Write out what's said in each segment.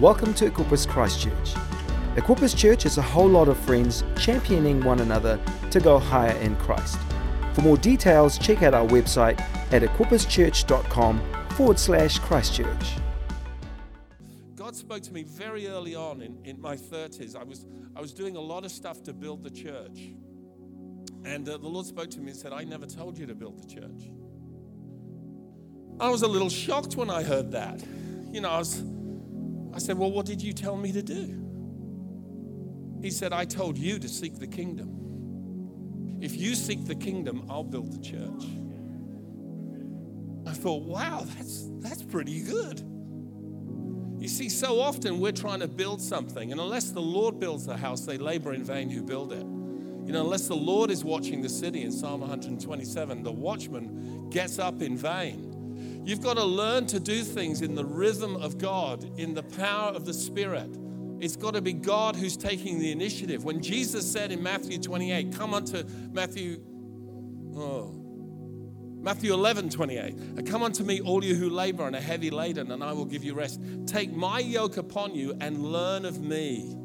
Welcome to Equippers Christchurch. Equippers Church is a whole lot of friends championing one another to go higher in Christ. For more details, check out our website at equipperschurch.com forward slash Christchurch. God spoke to me very early on in, in my 30s. I was, I was doing a lot of stuff to build the church. And uh, the Lord spoke to me and said, I never told you to build the church. I was a little shocked when I heard that. You know, I, was, I said, Well, what did you tell me to do? He said, I told you to seek the kingdom. If you seek the kingdom, I'll build the church. I thought, wow, that's, that's pretty good. You see, so often we're trying to build something, and unless the Lord builds the house, they labor in vain who build it. You know, unless the Lord is watching the city in Psalm 127, the watchman gets up in vain. You've got to learn to do things in the rhythm of God, in the power of the Spirit. It's got to be God who's taking the initiative. When Jesus said in Matthew 28, come unto Matthew, oh, Matthew 11, 28, come unto me, all you who labor and are heavy laden, and I will give you rest. Take my yoke upon you and learn of me.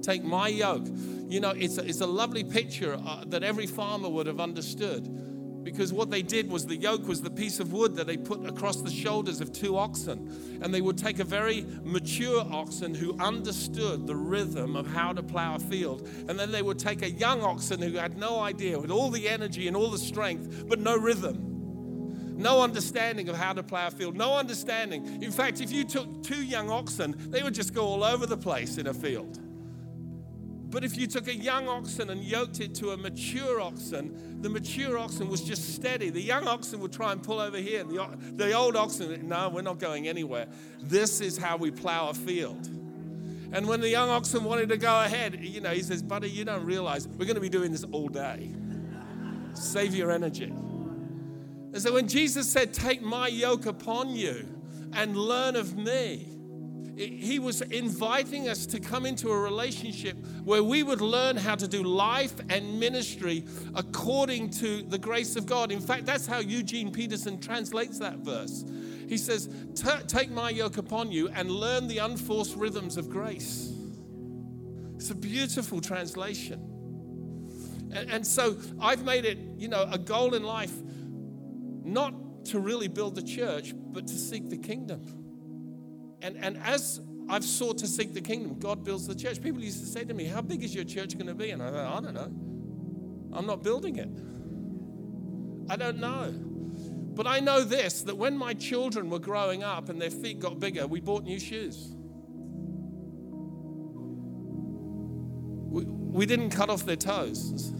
Take my yoke. You know, it's a, it's a lovely picture uh, that every farmer would have understood because what they did was the yoke was the piece of wood that they put across the shoulders of two oxen. And they would take a very mature oxen who understood the rhythm of how to plow a field. And then they would take a young oxen who had no idea, with all the energy and all the strength, but no rhythm. No understanding of how to plow a field, no understanding. In fact, if you took two young oxen, they would just go all over the place in a field. But if you took a young oxen and yoked it to a mature oxen, the mature oxen was just steady. The young oxen would try and pull over here. The, the old oxen, no, we're not going anywhere. This is how we plow a field. And when the young oxen wanted to go ahead, you know, he says, Buddy, you don't realize we're going to be doing this all day. Save your energy. And so when Jesus said, Take my yoke upon you and learn of me, he was inviting us to come into a relationship where we would learn how to do life and ministry according to the grace of God. In fact, that's how Eugene Peterson translates that verse. He says, Take my yoke upon you and learn the unforced rhythms of grace. It's a beautiful translation. And, and so I've made it, you know, a goal in life not to really build the church, but to seek the kingdom. And, and as I've sought to seek the kingdom, God builds the church. People used to say to me, How big is your church going to be? And I thought, I don't know. I'm not building it. I don't know. But I know this that when my children were growing up and their feet got bigger, we bought new shoes. We, we didn't cut off their toes.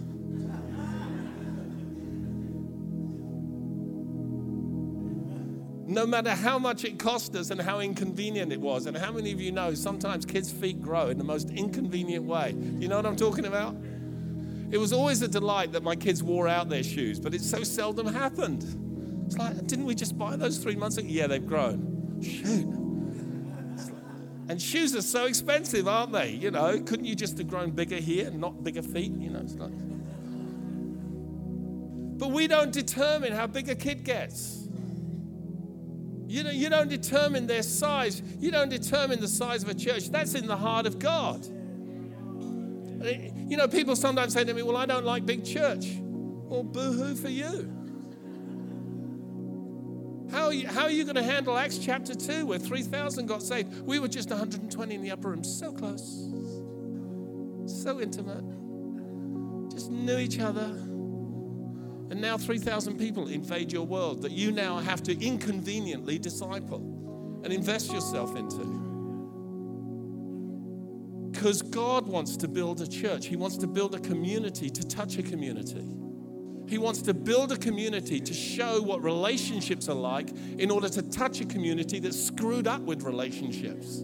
No matter how much it cost us and how inconvenient it was. And how many of you know sometimes kids' feet grow in the most inconvenient way? You know what I'm talking about? It was always a delight that my kids wore out their shoes, but it so seldom happened. It's like, didn't we just buy those three months ago? Yeah, they've grown. Shoot. And shoes are so expensive, aren't they? You know, couldn't you just have grown bigger here and not bigger feet? You know, it's like. But we don't determine how big a kid gets. You, know, you don't determine their size. You don't determine the size of a church. That's in the heart of God. Eh, you know, people sometimes say to me, Well, I don't like big church. Well, boo hoo for you. How are you, how are you going to handle Acts chapter 2 where 3,000 got saved? We were just 120 in the upper room, so close, so intimate, just knew each other. And now 3,000 people invade your world that you now have to inconveniently disciple and invest yourself into. Because God wants to build a church, He wants to build a community to touch a community. He wants to build a community to show what relationships are like in order to touch a community that's screwed up with relationships.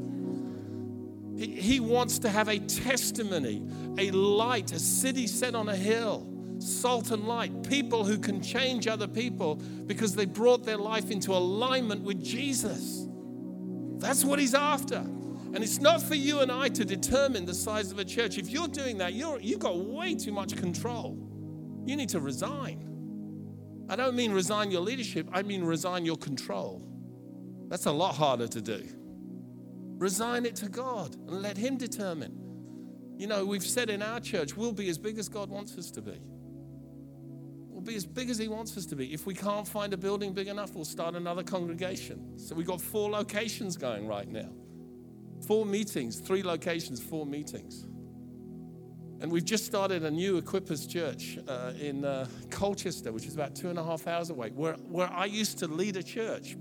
He, he wants to have a testimony, a light, a city set on a hill salt and light, people who can change other people because they brought their life into alignment with Jesus. That's what he's after. And it's not for you and I to determine the size of a church. If you're doing that, you're, you've got way too much control. You need to resign. I don't mean resign your leadership, I mean resign your control. That's a lot harder to do. Resign it to God and let Him determine. You know, we've said in our church, we'll be as big as God wants us to be. Be as big as He wants us to be. If we can't find a building big enough, we'll start another congregation. So we've got four locations going right now. Four meetings, three locations, four meetings. And we've just started a new Equippers church uh, in uh, Colchester, which is about two and a half hours away, where, where I used to lead a church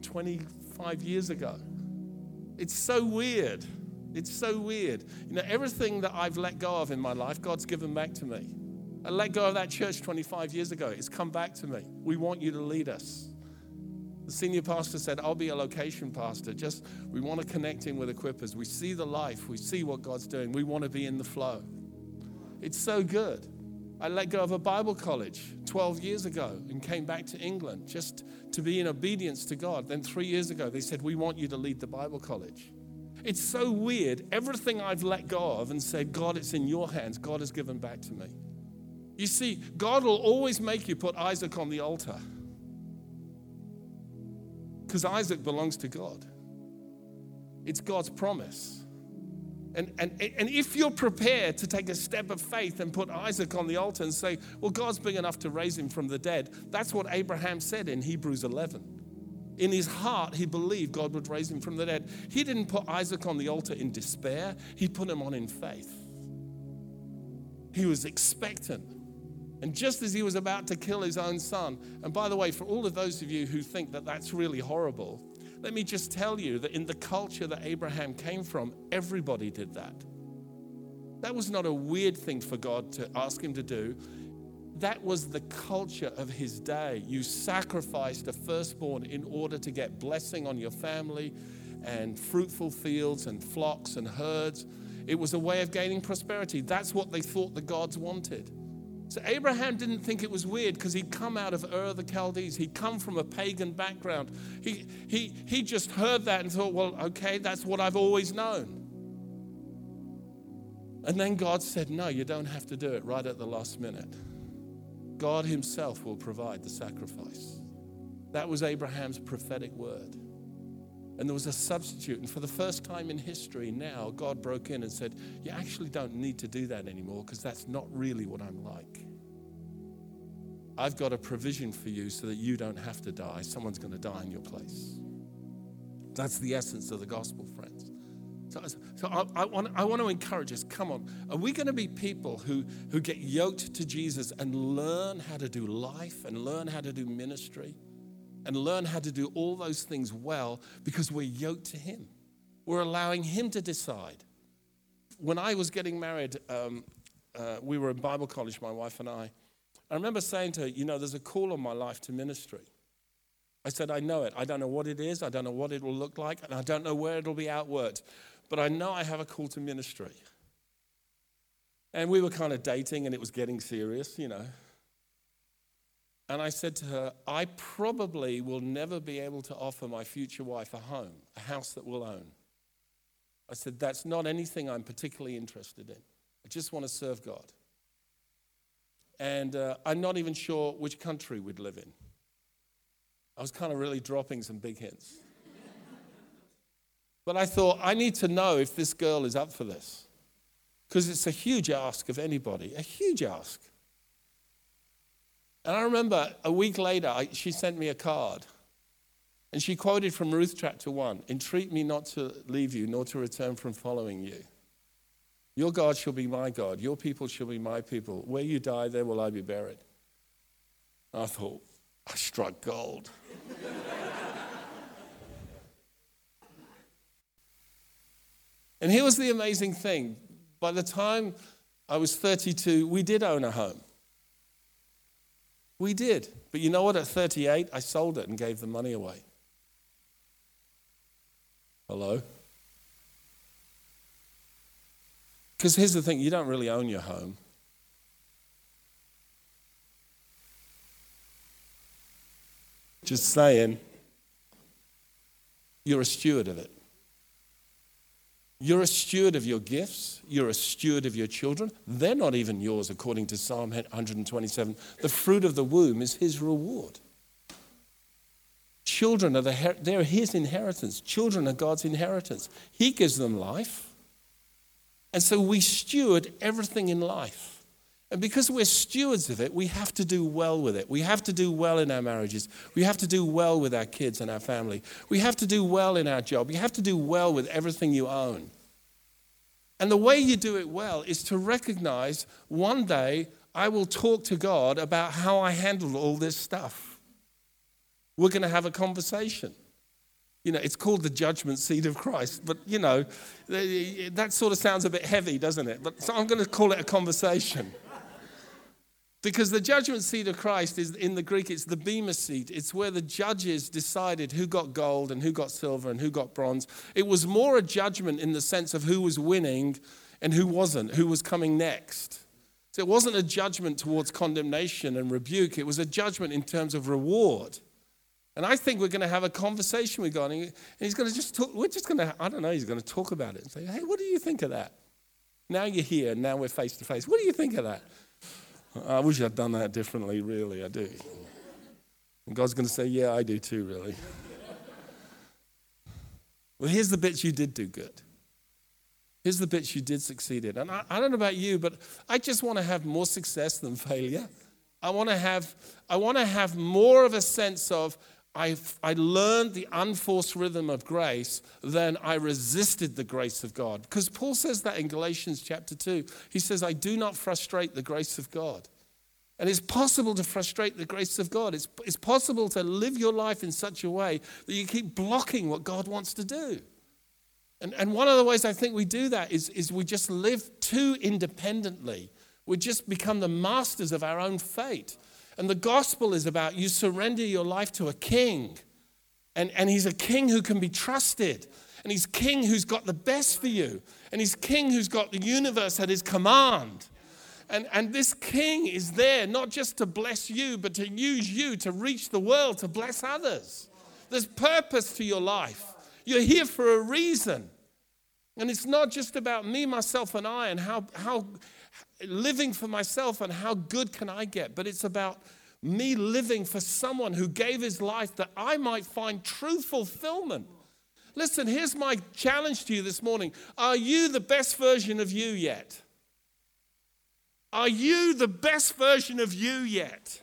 25 years ago. It's so weird. It's so weird. You know, everything that I've let go of in my life, God's given back to me. I let go of that church 25 years ago. It's come back to me. We want you to lead us. The senior pastor said, I'll be a location pastor. Just, we want to connect in with equippers. We see the life, we see what God's doing. We want to be in the flow. It's so good. I let go of a Bible college 12 years ago and came back to England just to be in obedience to God. Then three years ago, they said, We want you to lead the Bible college. It's so weird. Everything I've let go of and said, God, it's in your hands, God has given back to me. You see, God will always make you put Isaac on the altar because Isaac belongs to God. It's God's promise. And, and, and if you're prepared to take a step of faith and put Isaac on the altar and say, well, God's big enough to raise him from the dead, that's what Abraham said in Hebrews 11. In his heart, he believed God would raise him from the dead. He didn't put Isaac on the altar in despair, he put him on in faith. He was expectant. And just as he was about to kill his own son, and by the way, for all of those of you who think that that's really horrible, let me just tell you that in the culture that Abraham came from, everybody did that. That was not a weird thing for God to ask him to do. That was the culture of his day. You sacrificed a firstborn in order to get blessing on your family and fruitful fields and flocks and herds. It was a way of gaining prosperity. That's what they thought the gods wanted. So Abraham didn't think it was weird because he'd come out of Ur of the Chaldees. He'd come from a pagan background. He, he, he just heard that and thought, well, okay, that's what I've always known. And then God said, no, you don't have to do it right at the last minute. God Himself will provide the sacrifice. That was Abraham's prophetic word. And there was a substitute. And for the first time in history, now God broke in and said, You actually don't need to do that anymore because that's not really what I'm like. I've got a provision for you so that you don't have to die. Someone's going to die in your place. That's the essence of the gospel, friends. So, so I, I, want, I want to encourage us come on. Are we going to be people who, who get yoked to Jesus and learn how to do life and learn how to do ministry? And learn how to do all those things well because we're yoked to Him. We're allowing Him to decide. When I was getting married, um, uh, we were in Bible college, my wife and I. I remember saying to her, You know, there's a call on my life to ministry. I said, I know it. I don't know what it is. I don't know what it will look like. And I don't know where it'll be outworked. But I know I have a call to ministry. And we were kind of dating and it was getting serious, you know. And I said to her, I probably will never be able to offer my future wife a home, a house that we'll own. I said, That's not anything I'm particularly interested in. I just want to serve God. And uh, I'm not even sure which country we'd live in. I was kind of really dropping some big hints. but I thought, I need to know if this girl is up for this. Because it's a huge ask of anybody, a huge ask. And I remember a week later, I, she sent me a card. And she quoted from Ruth chapter 1 Entreat me not to leave you, nor to return from following you. Your God shall be my God, your people shall be my people. Where you die, there will I be buried. I thought, I struck gold. and here was the amazing thing. By the time I was 32, we did own a home. We did. But you know what? At 38, I sold it and gave the money away. Hello? Because here's the thing you don't really own your home. Just saying, you're a steward of it. You're a steward of your gifts. You're a steward of your children. They're not even yours, according to Psalm 127. The fruit of the womb is his reward. Children are the, they're his inheritance. Children are God's inheritance. He gives them life. And so we steward everything in life. And because we're stewards of it, we have to do well with it. We have to do well in our marriages. We have to do well with our kids and our family. We have to do well in our job. You have to do well with everything you own. And the way you do it well is to recognize one day I will talk to God about how I handled all this stuff. We're going to have a conversation. You know, it's called the judgment seat of Christ, but you know, that sort of sounds a bit heavy, doesn't it? But so I'm going to call it a conversation. Because the judgment seat of Christ is in the Greek, it's the Bema seat. It's where the judges decided who got gold and who got silver and who got bronze. It was more a judgment in the sense of who was winning and who wasn't, who was coming next. So it wasn't a judgment towards condemnation and rebuke, it was a judgment in terms of reward. And I think we're going to have a conversation with God, and he's going to just talk. We're just going to, I don't know, he's going to talk about it and say, hey, what do you think of that? Now you're here, now we're face to face. What do you think of that? I wish I'd done that differently, really, I do. And God's going to say, Yeah, I do too, really. well, here's the bits you did do good. Here's the bits you did succeed in. And I, I don't know about you, but I just want to have more success than failure. I want to have, I want to have more of a sense of I, I learned the unforced rhythm of grace then I resisted the grace of God. Because Paul says that in Galatians chapter 2. He says, I do not frustrate the grace of God. And it's possible to frustrate the grace of God. It's, it's possible to live your life in such a way that you keep blocking what God wants to do. And, and one of the ways I think we do that is, is we just live too independently. We just become the masters of our own fate. And the gospel is about you surrender your life to a king. And, and he's a king who can be trusted. And he's king who's got the best for you. And he's king who's got the universe at his command. And, and this king is there not just to bless you, but to use you to reach the world, to bless others. There's purpose to your life. You're here for a reason. And it's not just about me, myself, and I, and how, how, living for myself and how good can I get, but it's about me living for someone who gave his life that I might find true fulfillment. Listen, here's my challenge to you this morning. Are you the best version of you yet? Are you the best version of you yet?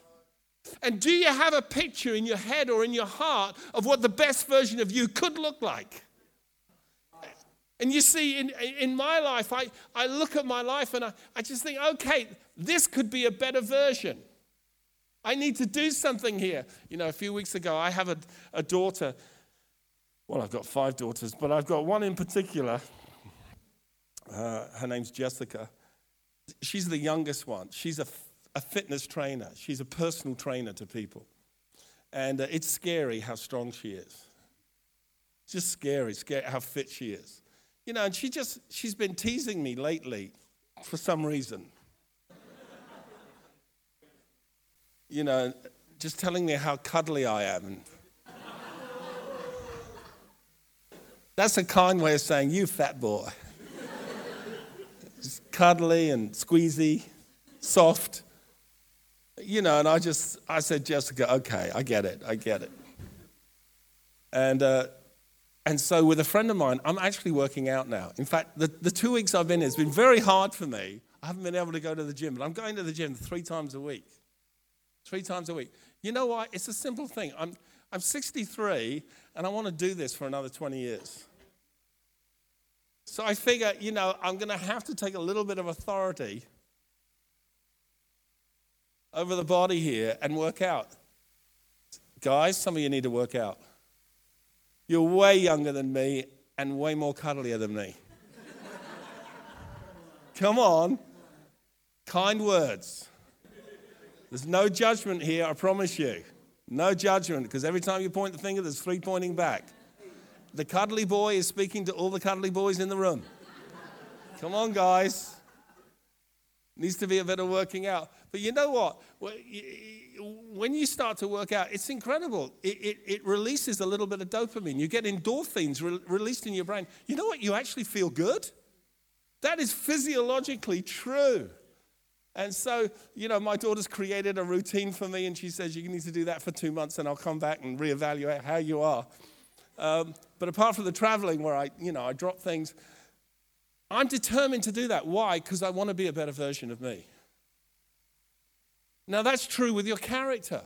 And do you have a picture in your head or in your heart of what the best version of you could look like? And you see, in, in my life, I, I look at my life and I, I just think, okay, this could be a better version. I need to do something here. You know, a few weeks ago, I have a, a daughter. Well, I've got five daughters, but I've got one in particular. Uh, her name's Jessica. She's the youngest one. She's a, a fitness trainer, she's a personal trainer to people. And uh, it's scary how strong she is. Just scary, scary how fit she is. You know, and she just, she's been teasing me lately for some reason. you know, just telling me how cuddly I am. That's a kind way of saying, you fat boy. just cuddly and squeezy, soft. You know, and I just, I said, Jessica, okay, I get it, I get it. And uh, and so, with a friend of mine, I'm actually working out now. In fact, the, the two weeks I've been here, it's been very hard for me. I haven't been able to go to the gym, but I'm going to the gym three times a week. Three times a week. You know why? It's a simple thing. I'm, I'm 63, and I want to do this for another 20 years. So I figure, you know, I'm going to have to take a little bit of authority over the body here and work out. Guys, some of you need to work out. You're way younger than me and way more cuddlier than me. Come on. Kind words. There's no judgment here, I promise you. No judgment, because every time you point the finger, there's three pointing back. The cuddly boy is speaking to all the cuddly boys in the room. Come on, guys. Needs to be a bit of working out. But you know what? when you start to work out, it's incredible. It, it, it releases a little bit of dopamine. You get endorphins re- released in your brain. You know what? You actually feel good. That is physiologically true. And so, you know, my daughter's created a routine for me, and she says, You need to do that for two months, and I'll come back and reevaluate how you are. Um, but apart from the traveling where I, you know, I drop things, I'm determined to do that. Why? Because I want to be a better version of me. Now, that's true with your character.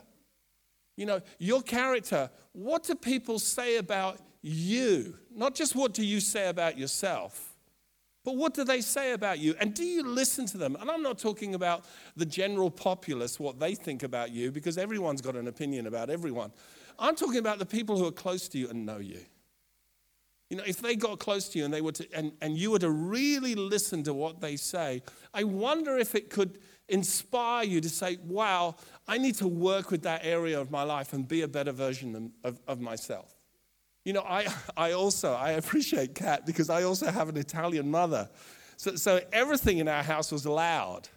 You know, your character, what do people say about you? Not just what do you say about yourself, but what do they say about you? And do you listen to them? And I'm not talking about the general populace, what they think about you, because everyone's got an opinion about everyone. I'm talking about the people who are close to you and know you. You know, if they got close to you and they were to, and, and you were to really listen to what they say, I wonder if it could inspire you to say, wow, I need to work with that area of my life and be a better version of, of myself. You know, I, I also, I appreciate Kat because I also have an Italian mother. So, so everything in our house was loud.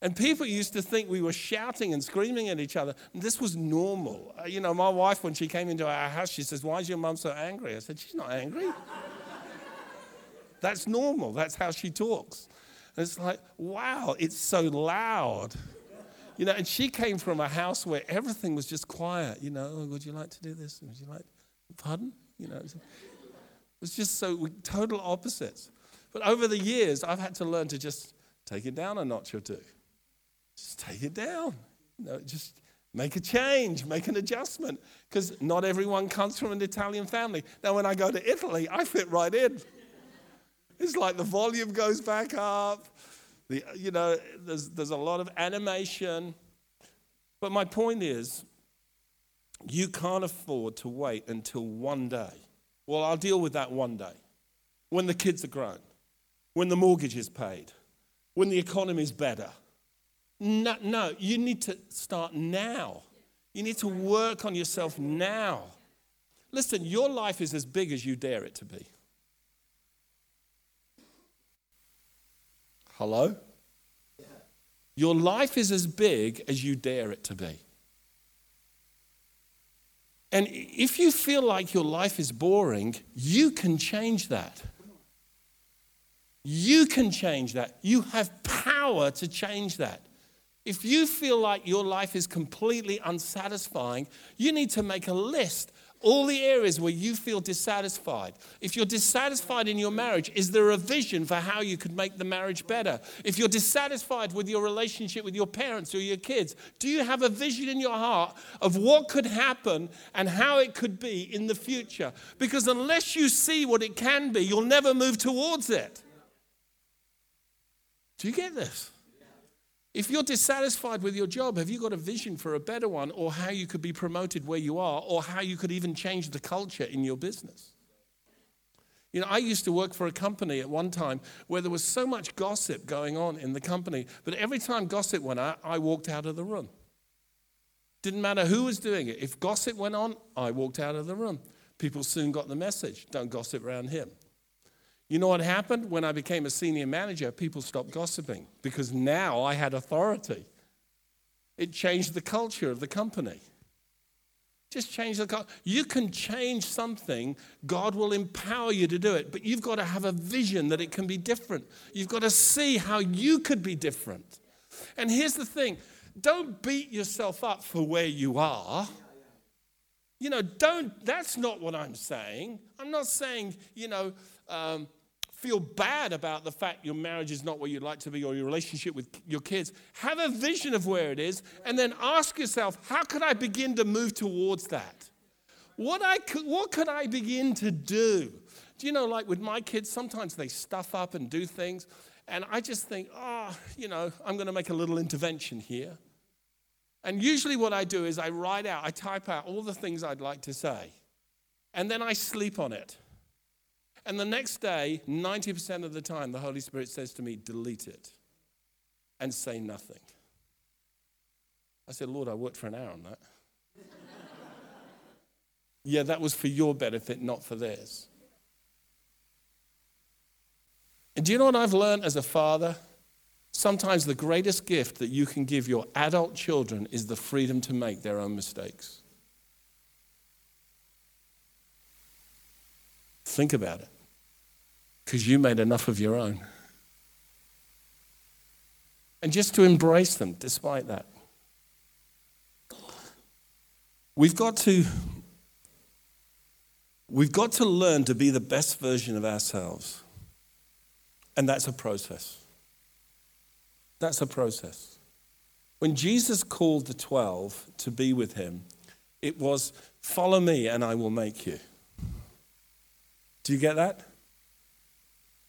And people used to think we were shouting and screaming at each other. And this was normal. Uh, you know, my wife, when she came into our house, she says, Why is your mum so angry? I said, She's not angry. That's normal. That's how she talks. It's like, wow, it's so loud. You know, and she came from a house where everything was just quiet. You know, oh, would you like to do this? Would you like, pardon? You know, it was just so total opposites. But over the years, I've had to learn to just take it down a notch or two. Just take it down. You know, just make a change, make an adjustment. Because not everyone comes from an Italian family. Now, when I go to Italy, I fit right in. It's like the volume goes back up. The, you know, there's, there's a lot of animation. But my point is, you can't afford to wait until one day. Well, I'll deal with that one day. When the kids are grown, when the mortgage is paid, when the economy is better. No, no, you need to start now. You need to work on yourself now. Listen, your life is as big as you dare it to be. Hello? Your life is as big as you dare it to be. And if you feel like your life is boring, you can change that. You can change that. You have power to change that. If you feel like your life is completely unsatisfying, you need to make a list all the areas where you feel dissatisfied. If you're dissatisfied in your marriage, is there a vision for how you could make the marriage better? If you're dissatisfied with your relationship with your parents or your kids, do you have a vision in your heart of what could happen and how it could be in the future? Because unless you see what it can be, you'll never move towards it. Do you get this? If you're dissatisfied with your job, have you got a vision for a better one or how you could be promoted where you are or how you could even change the culture in your business? You know, I used to work for a company at one time where there was so much gossip going on in the company, but every time gossip went out, I walked out of the room. Didn't matter who was doing it. If gossip went on, I walked out of the room. People soon got the message don't gossip around him. You know what happened? When I became a senior manager, people stopped gossiping because now I had authority. It changed the culture of the company. Just change the culture. You can change something, God will empower you to do it, but you've got to have a vision that it can be different. You've got to see how you could be different. And here's the thing don't beat yourself up for where you are. You know, don't, that's not what I'm saying. I'm not saying, you know, um, feel bad about the fact your marriage is not where you'd like to be or your relationship with your kids. Have a vision of where it is and then ask yourself, how could I begin to move towards that? What, I could, what could I begin to do? Do you know, like with my kids, sometimes they stuff up and do things, and I just think, oh, you know, I'm going to make a little intervention here. And usually, what I do is I write out, I type out all the things I'd like to say, and then I sleep on it. And the next day, 90% of the time, the Holy Spirit says to me, delete it and say nothing. I said, Lord, I worked for an hour on that. yeah, that was for your benefit, not for theirs. And do you know what I've learned as a father? Sometimes the greatest gift that you can give your adult children is the freedom to make their own mistakes. Think about it because you made enough of your own. and just to embrace them despite that. We've got to we've got to learn to be the best version of ourselves. And that's a process. That's a process. When Jesus called the 12 to be with him, it was follow me and I will make you. Do you get that?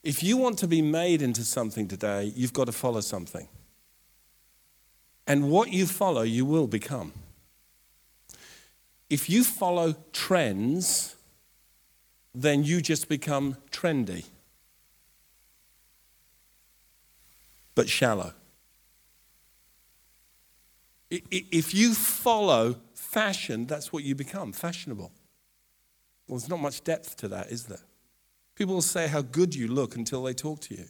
If you want to be made into something today, you've got to follow something. And what you follow, you will become. If you follow trends, then you just become trendy, but shallow. If you follow fashion, that's what you become fashionable. Well, there's not much depth to that, is there? People will say how good you look until they talk to you.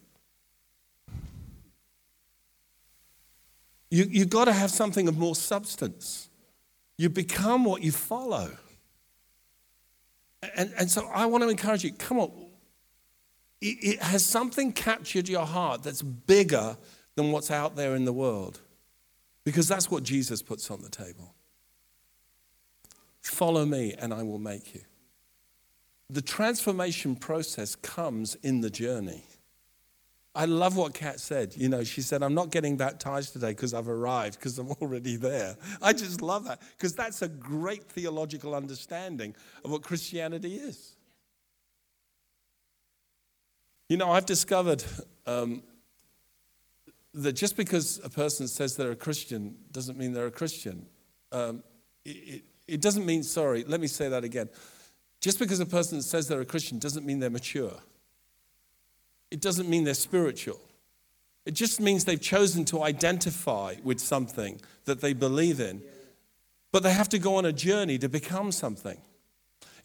you you've got to have something of more substance. You become what you follow. And, and so I want to encourage you come on. It, it has something captured your heart that's bigger than what's out there in the world. Because that's what Jesus puts on the table. Follow me, and I will make you. The transformation process comes in the journey. I love what Kat said. You know, she said, I'm not getting baptized today because I've arrived, because I'm already there. I just love that because that's a great theological understanding of what Christianity is. You know, I've discovered um, that just because a person says they're a Christian doesn't mean they're a Christian. Um, it, it, it doesn't mean, sorry, let me say that again. Just because a person says they're a Christian doesn't mean they're mature it doesn't mean they're spiritual. It just means they've chosen to identify with something that they believe in. But they have to go on a journey to become something.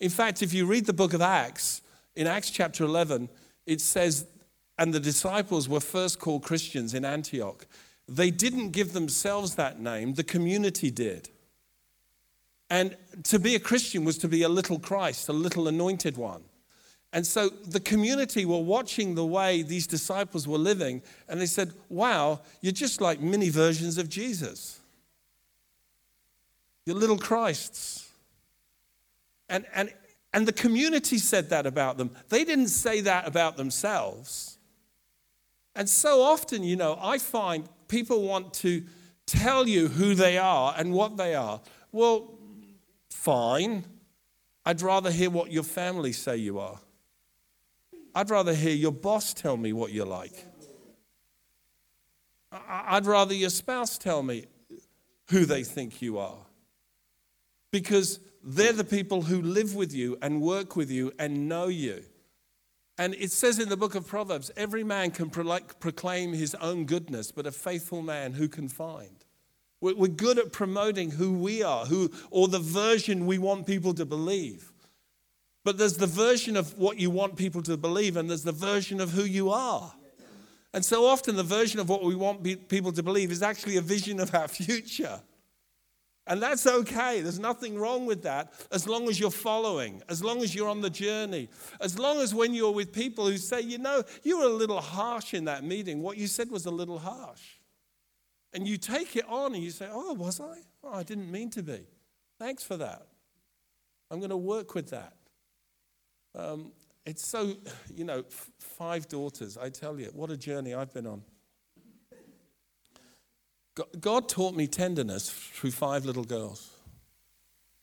In fact, if you read the book of Acts, in Acts chapter 11, it says, and the disciples were first called Christians in Antioch. They didn't give themselves that name, the community did. And to be a Christian was to be a little Christ, a little anointed one. And so the community were watching the way these disciples were living, and they said, Wow, you're just like mini versions of Jesus. You're little Christs. And, and, and the community said that about them. They didn't say that about themselves. And so often, you know, I find people want to tell you who they are and what they are. Well, fine. I'd rather hear what your family say you are. I'd rather hear your boss tell me what you're like. I'd rather your spouse tell me who they think you are. Because they're the people who live with you and work with you and know you. And it says in the book of Proverbs every man can proclaim his own goodness, but a faithful man who can find? We're good at promoting who we are, who, or the version we want people to believe. But there's the version of what you want people to believe, and there's the version of who you are. And so often, the version of what we want people to believe is actually a vision of our future. And that's okay. There's nothing wrong with that as long as you're following, as long as you're on the journey, as long as when you're with people who say, you know, you were a little harsh in that meeting. What you said was a little harsh. And you take it on and you say, oh, was I? Oh, I didn't mean to be. Thanks for that. I'm going to work with that. Um, it's so, you know, f- five daughters, I tell you, what a journey I've been on. God taught me tenderness through five little girls.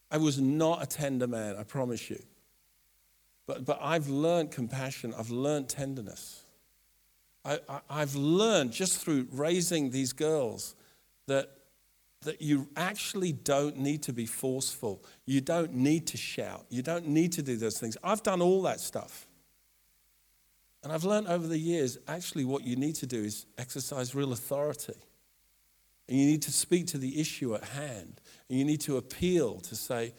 I was not a tender man, I promise you. But, but I've learned compassion, I've learned tenderness. I, have learned just through raising these girls that that you actually don't need to be forceful. You don't need to shout. You don't need to do those things. I've done all that stuff. And I've learned over the years actually what you need to do is exercise real authority. And you need to speak to the issue at hand. And you need to appeal to say,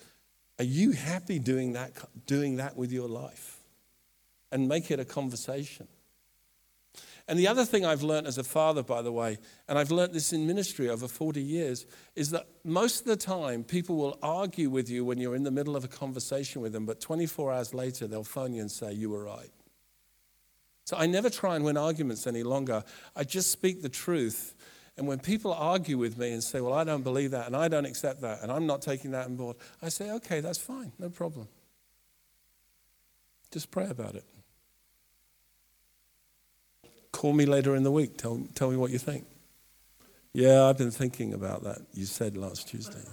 Are you happy doing that, doing that with your life? And make it a conversation. And the other thing I've learned as a father, by the way, and I've learned this in ministry over 40 years, is that most of the time people will argue with you when you're in the middle of a conversation with them, but 24 hours later they'll phone you and say, You were right. So I never try and win arguments any longer. I just speak the truth. And when people argue with me and say, Well, I don't believe that, and I don't accept that, and I'm not taking that on board, I say, Okay, that's fine, no problem. Just pray about it. Call me later in the week, tell, tell me what you think. Yeah, I've been thinking about that, you said last Tuesday.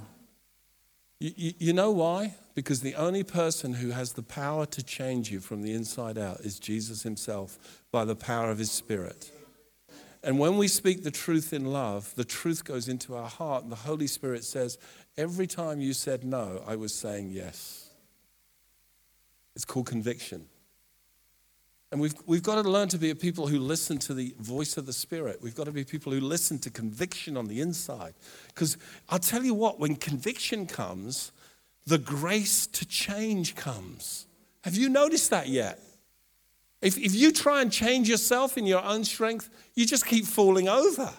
You, you, you, know why? Because the only person who has the power to change you from the inside out is Jesus himself by the power of his Spirit. And when we speak the truth in love, the truth goes into our heart, and the Holy Spirit says, Every time you said no, I was saying yes. It's called conviction. And we've, we've got to learn to be a people who listen to the voice of the Spirit. We've got to be people who listen to conviction on the inside. Because I'll tell you what, when conviction comes, the grace to change comes. Have you noticed that yet? If, if you try and change yourself in your own strength, you just keep falling over.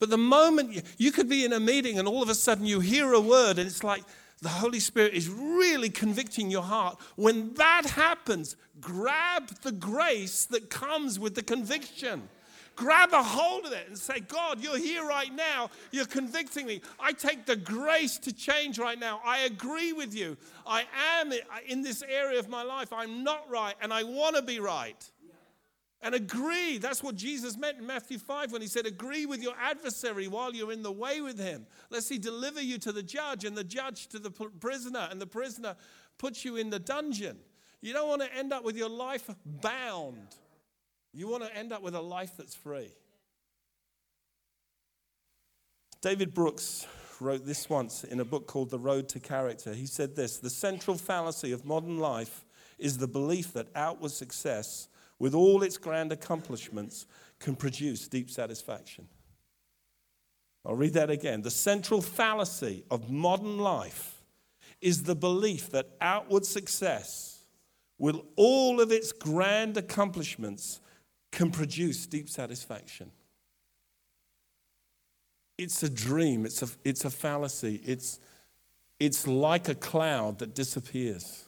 But the moment you, you could be in a meeting and all of a sudden you hear a word and it's like the Holy Spirit is really convicting your heart. When that happens, grab the grace that comes with the conviction. Grab a hold of it and say, God, you're here right now. You're convicting me. I take the grace to change right now. I agree with you. I am in this area of my life. I'm not right and I want to be right. And agree. That's what Jesus meant in Matthew 5 when he said, Agree with your adversary while you're in the way with him, lest he deliver you to the judge and the judge to the prisoner, and the prisoner puts you in the dungeon. You don't want to end up with your life bound. You want to end up with a life that's free. David Brooks wrote this once in a book called The Road to Character. He said this The central fallacy of modern life is the belief that outward success, with all its grand accomplishments, can produce deep satisfaction. I'll read that again. The central fallacy of modern life is the belief that outward success, with all of its grand accomplishments, can produce deep satisfaction. It's a dream, it's a, it's a fallacy, it's, it's like a cloud that disappears.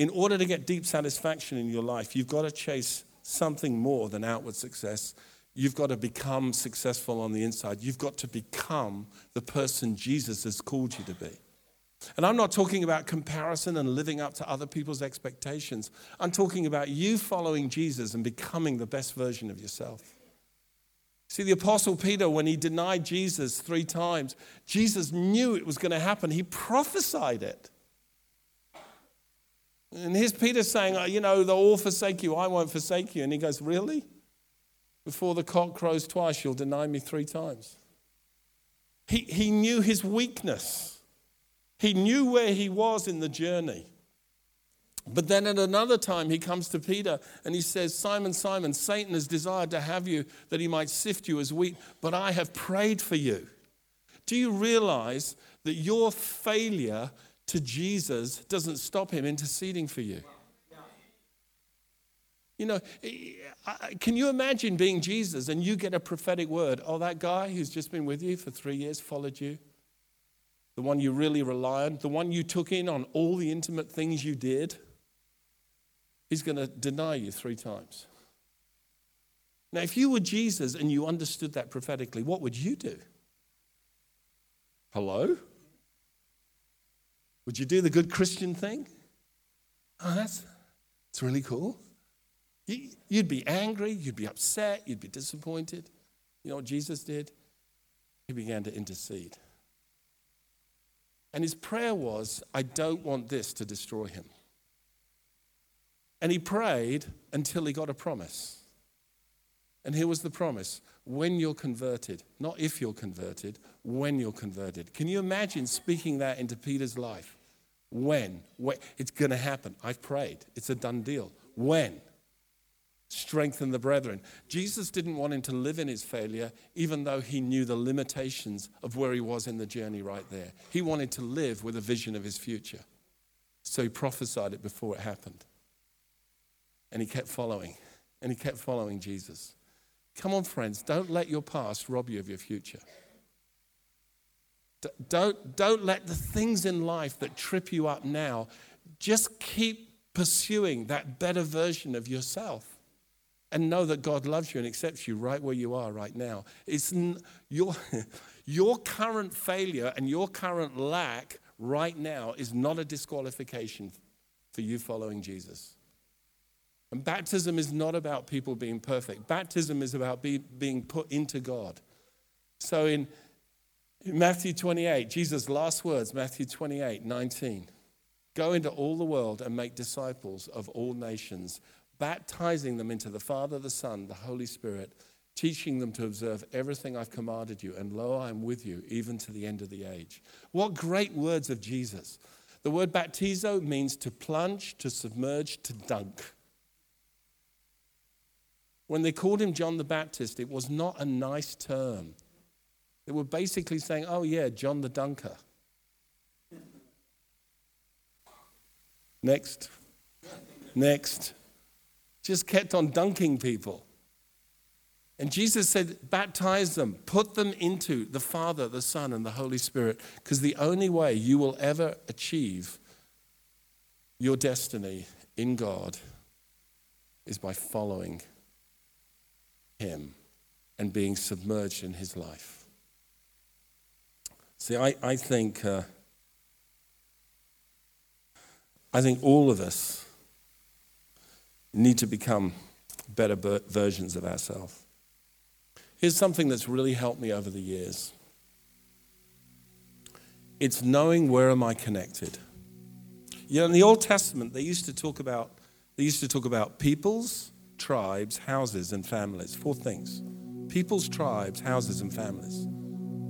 In order to get deep satisfaction in your life, you've got to chase something more than outward success. You've got to become successful on the inside. You've got to become the person Jesus has called you to be. And I'm not talking about comparison and living up to other people's expectations. I'm talking about you following Jesus and becoming the best version of yourself. See, the Apostle Peter, when he denied Jesus three times, Jesus knew it was going to happen. He prophesied it. And here's Peter saying, oh, You know, they'll all forsake you. I won't forsake you. And he goes, Really? Before the cock crows twice, you'll deny me three times. He, he knew his weakness. He knew where he was in the journey. But then at another time, he comes to Peter and he says, Simon, Simon, Satan has desired to have you that he might sift you as wheat, but I have prayed for you. Do you realize that your failure to Jesus doesn't stop him interceding for you? You know, can you imagine being Jesus and you get a prophetic word? Oh, that guy who's just been with you for three years followed you the one you really rely on, the one you took in on all the intimate things you did, he's going to deny you three times. Now, if you were Jesus and you understood that prophetically, what would you do? Hello? Would you do the good Christian thing? Oh, that's, that's really cool. You'd be angry, you'd be upset, you'd be disappointed. You know what Jesus did? He began to intercede. And his prayer was, I don't want this to destroy him. And he prayed until he got a promise. And here was the promise when you're converted, not if you're converted, when you're converted. Can you imagine speaking that into Peter's life? When? when? It's going to happen. I've prayed. It's a done deal. When? strengthen the brethren. Jesus didn't want him to live in his failure, even though he knew the limitations of where he was in the journey right there. He wanted to live with a vision of his future. So he prophesied it before it happened. And he kept following, and he kept following Jesus. Come on, friends, don't let your past rob you of your future. Don't, don't let the things in life that trip you up now just keep pursuing that better version of yourself. and know that God loves you and accepts you right where you are right now. It's n- your, your current failure and your current lack right now is not a disqualification for you following Jesus. And baptism is not about people being perfect. Baptism is about be, being put into God. So in, in Matthew 28, Jesus' last words, Matthew 28, 19. Go into all the world and make disciples of all nations, baptizing them into the Father, the Son, the Holy Spirit, teaching them to observe everything I've commanded you. And lo, I am with you even to the end of the age. What great words of Jesus. The word baptizo means to plunge, to submerge, to dunk. When they called him John the Baptist, it was not a nice term. They were basically saying, oh, yeah, John the Dunker. Next. Next. Just kept on dunking people. And Jesus said, baptize them, put them into the Father, the Son, and the Holy Spirit, because the only way you will ever achieve your destiny in God is by following Him and being submerged in His life. See, I, I think. Uh, I think all of us need to become better versions of ourselves. Here's something that's really helped me over the years. It's knowing where am I connected. You know, in the Old Testament, they used to talk about they used to talk about peoples, tribes, houses, and families. Four things: peoples, tribes, houses, and families.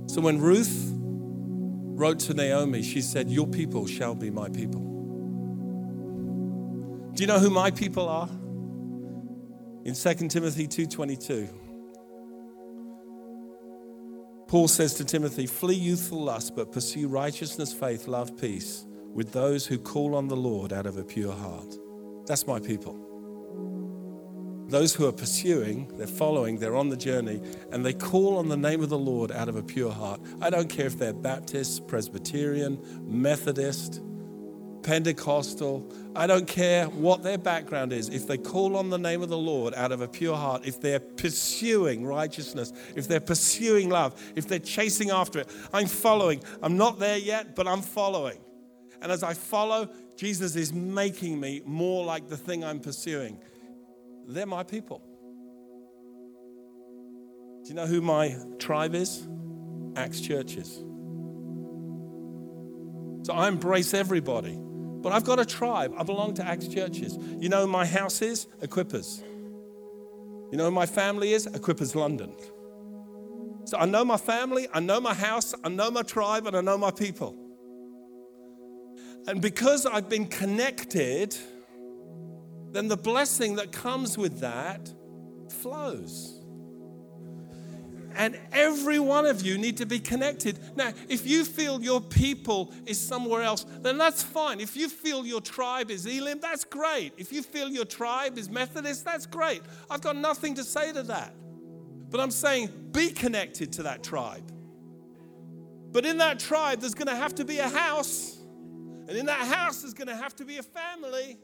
So when Ruth wrote to Naomi, she said, "Your people shall be my people." Do you know who my people are? In 2 Timothy 2:22. Paul says to Timothy, "Flee youthful lust, but pursue righteousness, faith, love, peace with those who call on the Lord out of a pure heart." That's my people. Those who are pursuing, they're following, they're on the journey, and they call on the name of the Lord out of a pure heart. I don't care if they're Baptist, Presbyterian, Methodist, Pentecostal, I don't care what their background is. If they call on the name of the Lord out of a pure heart, if they're pursuing righteousness, if they're pursuing love, if they're chasing after it, I'm following. I'm not there yet, but I'm following. And as I follow, Jesus is making me more like the thing I'm pursuing. They're my people. Do you know who my tribe is? Acts churches. So I embrace everybody. But I've got a tribe. I belong to Acts churches. You know my house is? Equippers. You know who my family is? Equippers London. So I know my family, I know my house, I know my tribe, and I know my people. And because I've been connected, then the blessing that comes with that flows and every one of you need to be connected. Now, if you feel your people is somewhere else, then that's fine. If you feel your tribe is Elim, that's great. If you feel your tribe is Methodist, that's great. I've got nothing to say to that. But I'm saying be connected to that tribe. But in that tribe, there's going to have to be a house. And in that house, there's going to have to be a family.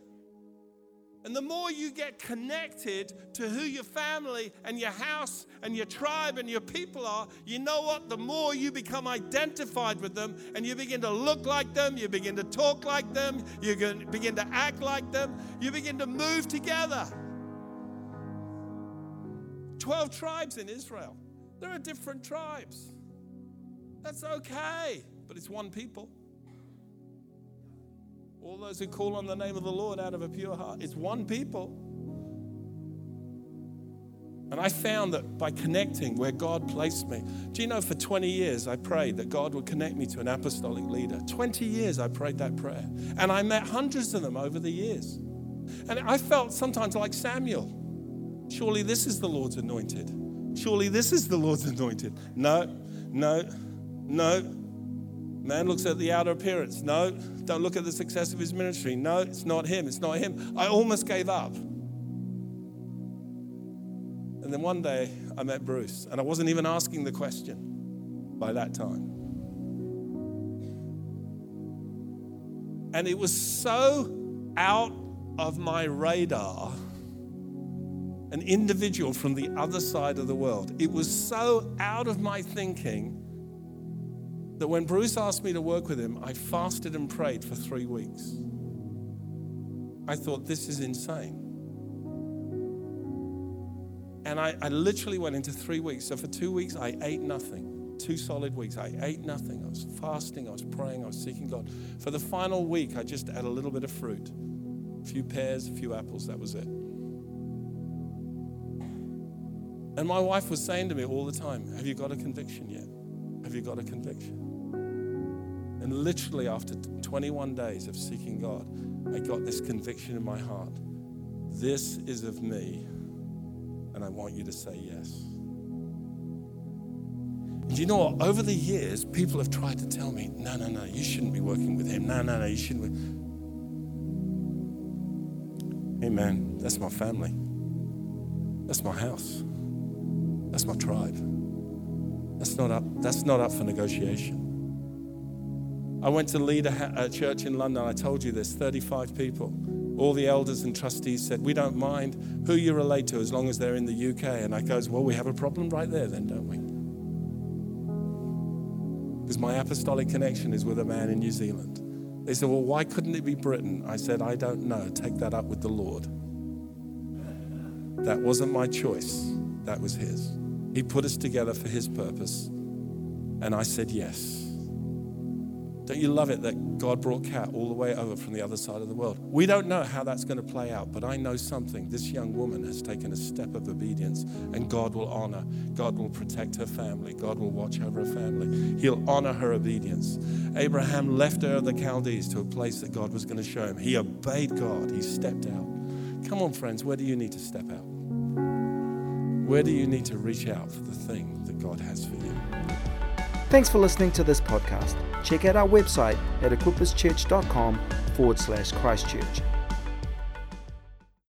And the more you get connected to who your family and your house and your tribe and your people are, you know what? The more you become identified with them and you begin to look like them, you begin to talk like them, you begin to act like them, you begin to move together. 12 tribes in Israel. There are different tribes. That's okay, but it's one people. All those who call on the name of the Lord out of a pure heart. It's one people. And I found that by connecting where God placed me, do you know, for 20 years I prayed that God would connect me to an apostolic leader. 20 years I prayed that prayer. And I met hundreds of them over the years. And I felt sometimes like Samuel. Surely this is the Lord's anointed. Surely this is the Lord's anointed. No, no, no. Man looks at the outer appearance. No, don't look at the success of his ministry. No, it's not him. It's not him. I almost gave up. And then one day I met Bruce, and I wasn't even asking the question by that time. And it was so out of my radar an individual from the other side of the world. It was so out of my thinking that when Bruce asked me to work with him, I fasted and prayed for three weeks. I thought, this is insane. And I, I, literally went into three weeks. So for two weeks, I ate nothing. Two solid weeks. I ate nothing. I was fasting. I was praying. I was seeking God. For the final week, I just had a little bit of fruit a few pears, a few apples. That was it. And my wife was saying to me all the time, Have you got a conviction yet? Have you got a conviction? And literally, after 21 days of seeking God, I got this conviction in my heart. This is of me, and I want you to say yes. And you know what? Over the years, people have tried to tell me, no, no, no, you shouldn't be working with him. No, no, no, you shouldn't. Be. Amen. That's my family. That's my house. That's my tribe. That's not up, that's not up for negotiation. I went to lead a, a church in London. I told you this 35 people. All the elders and trustees said, We don't mind who you relate to as long as they're in the UK. And I goes, Well, we have a problem right there, then, don't we? Because my apostolic connection is with a man in New Zealand. They said, Well, why couldn't it be Britain? I said, I don't know. Take that up with the Lord. That wasn't my choice, that was His. He put us together for His purpose. And I said yes. Don't you love it that God brought Kat all the way over from the other side of the world? We don't know how that's going to play out, but I know something. This young woman has taken a step of obedience, and God will honor. God will protect her family. God will watch over her family. He'll honor her obedience. Abraham left of the Chaldees to a place that God was going to show him. He obeyed God, he stepped out. Come on, friends, where do you need to step out? Where do you need to reach out for the thing that God has for you? Thanks for listening to this podcast. Check out our website at equipperschurch.com forward slash Christchurch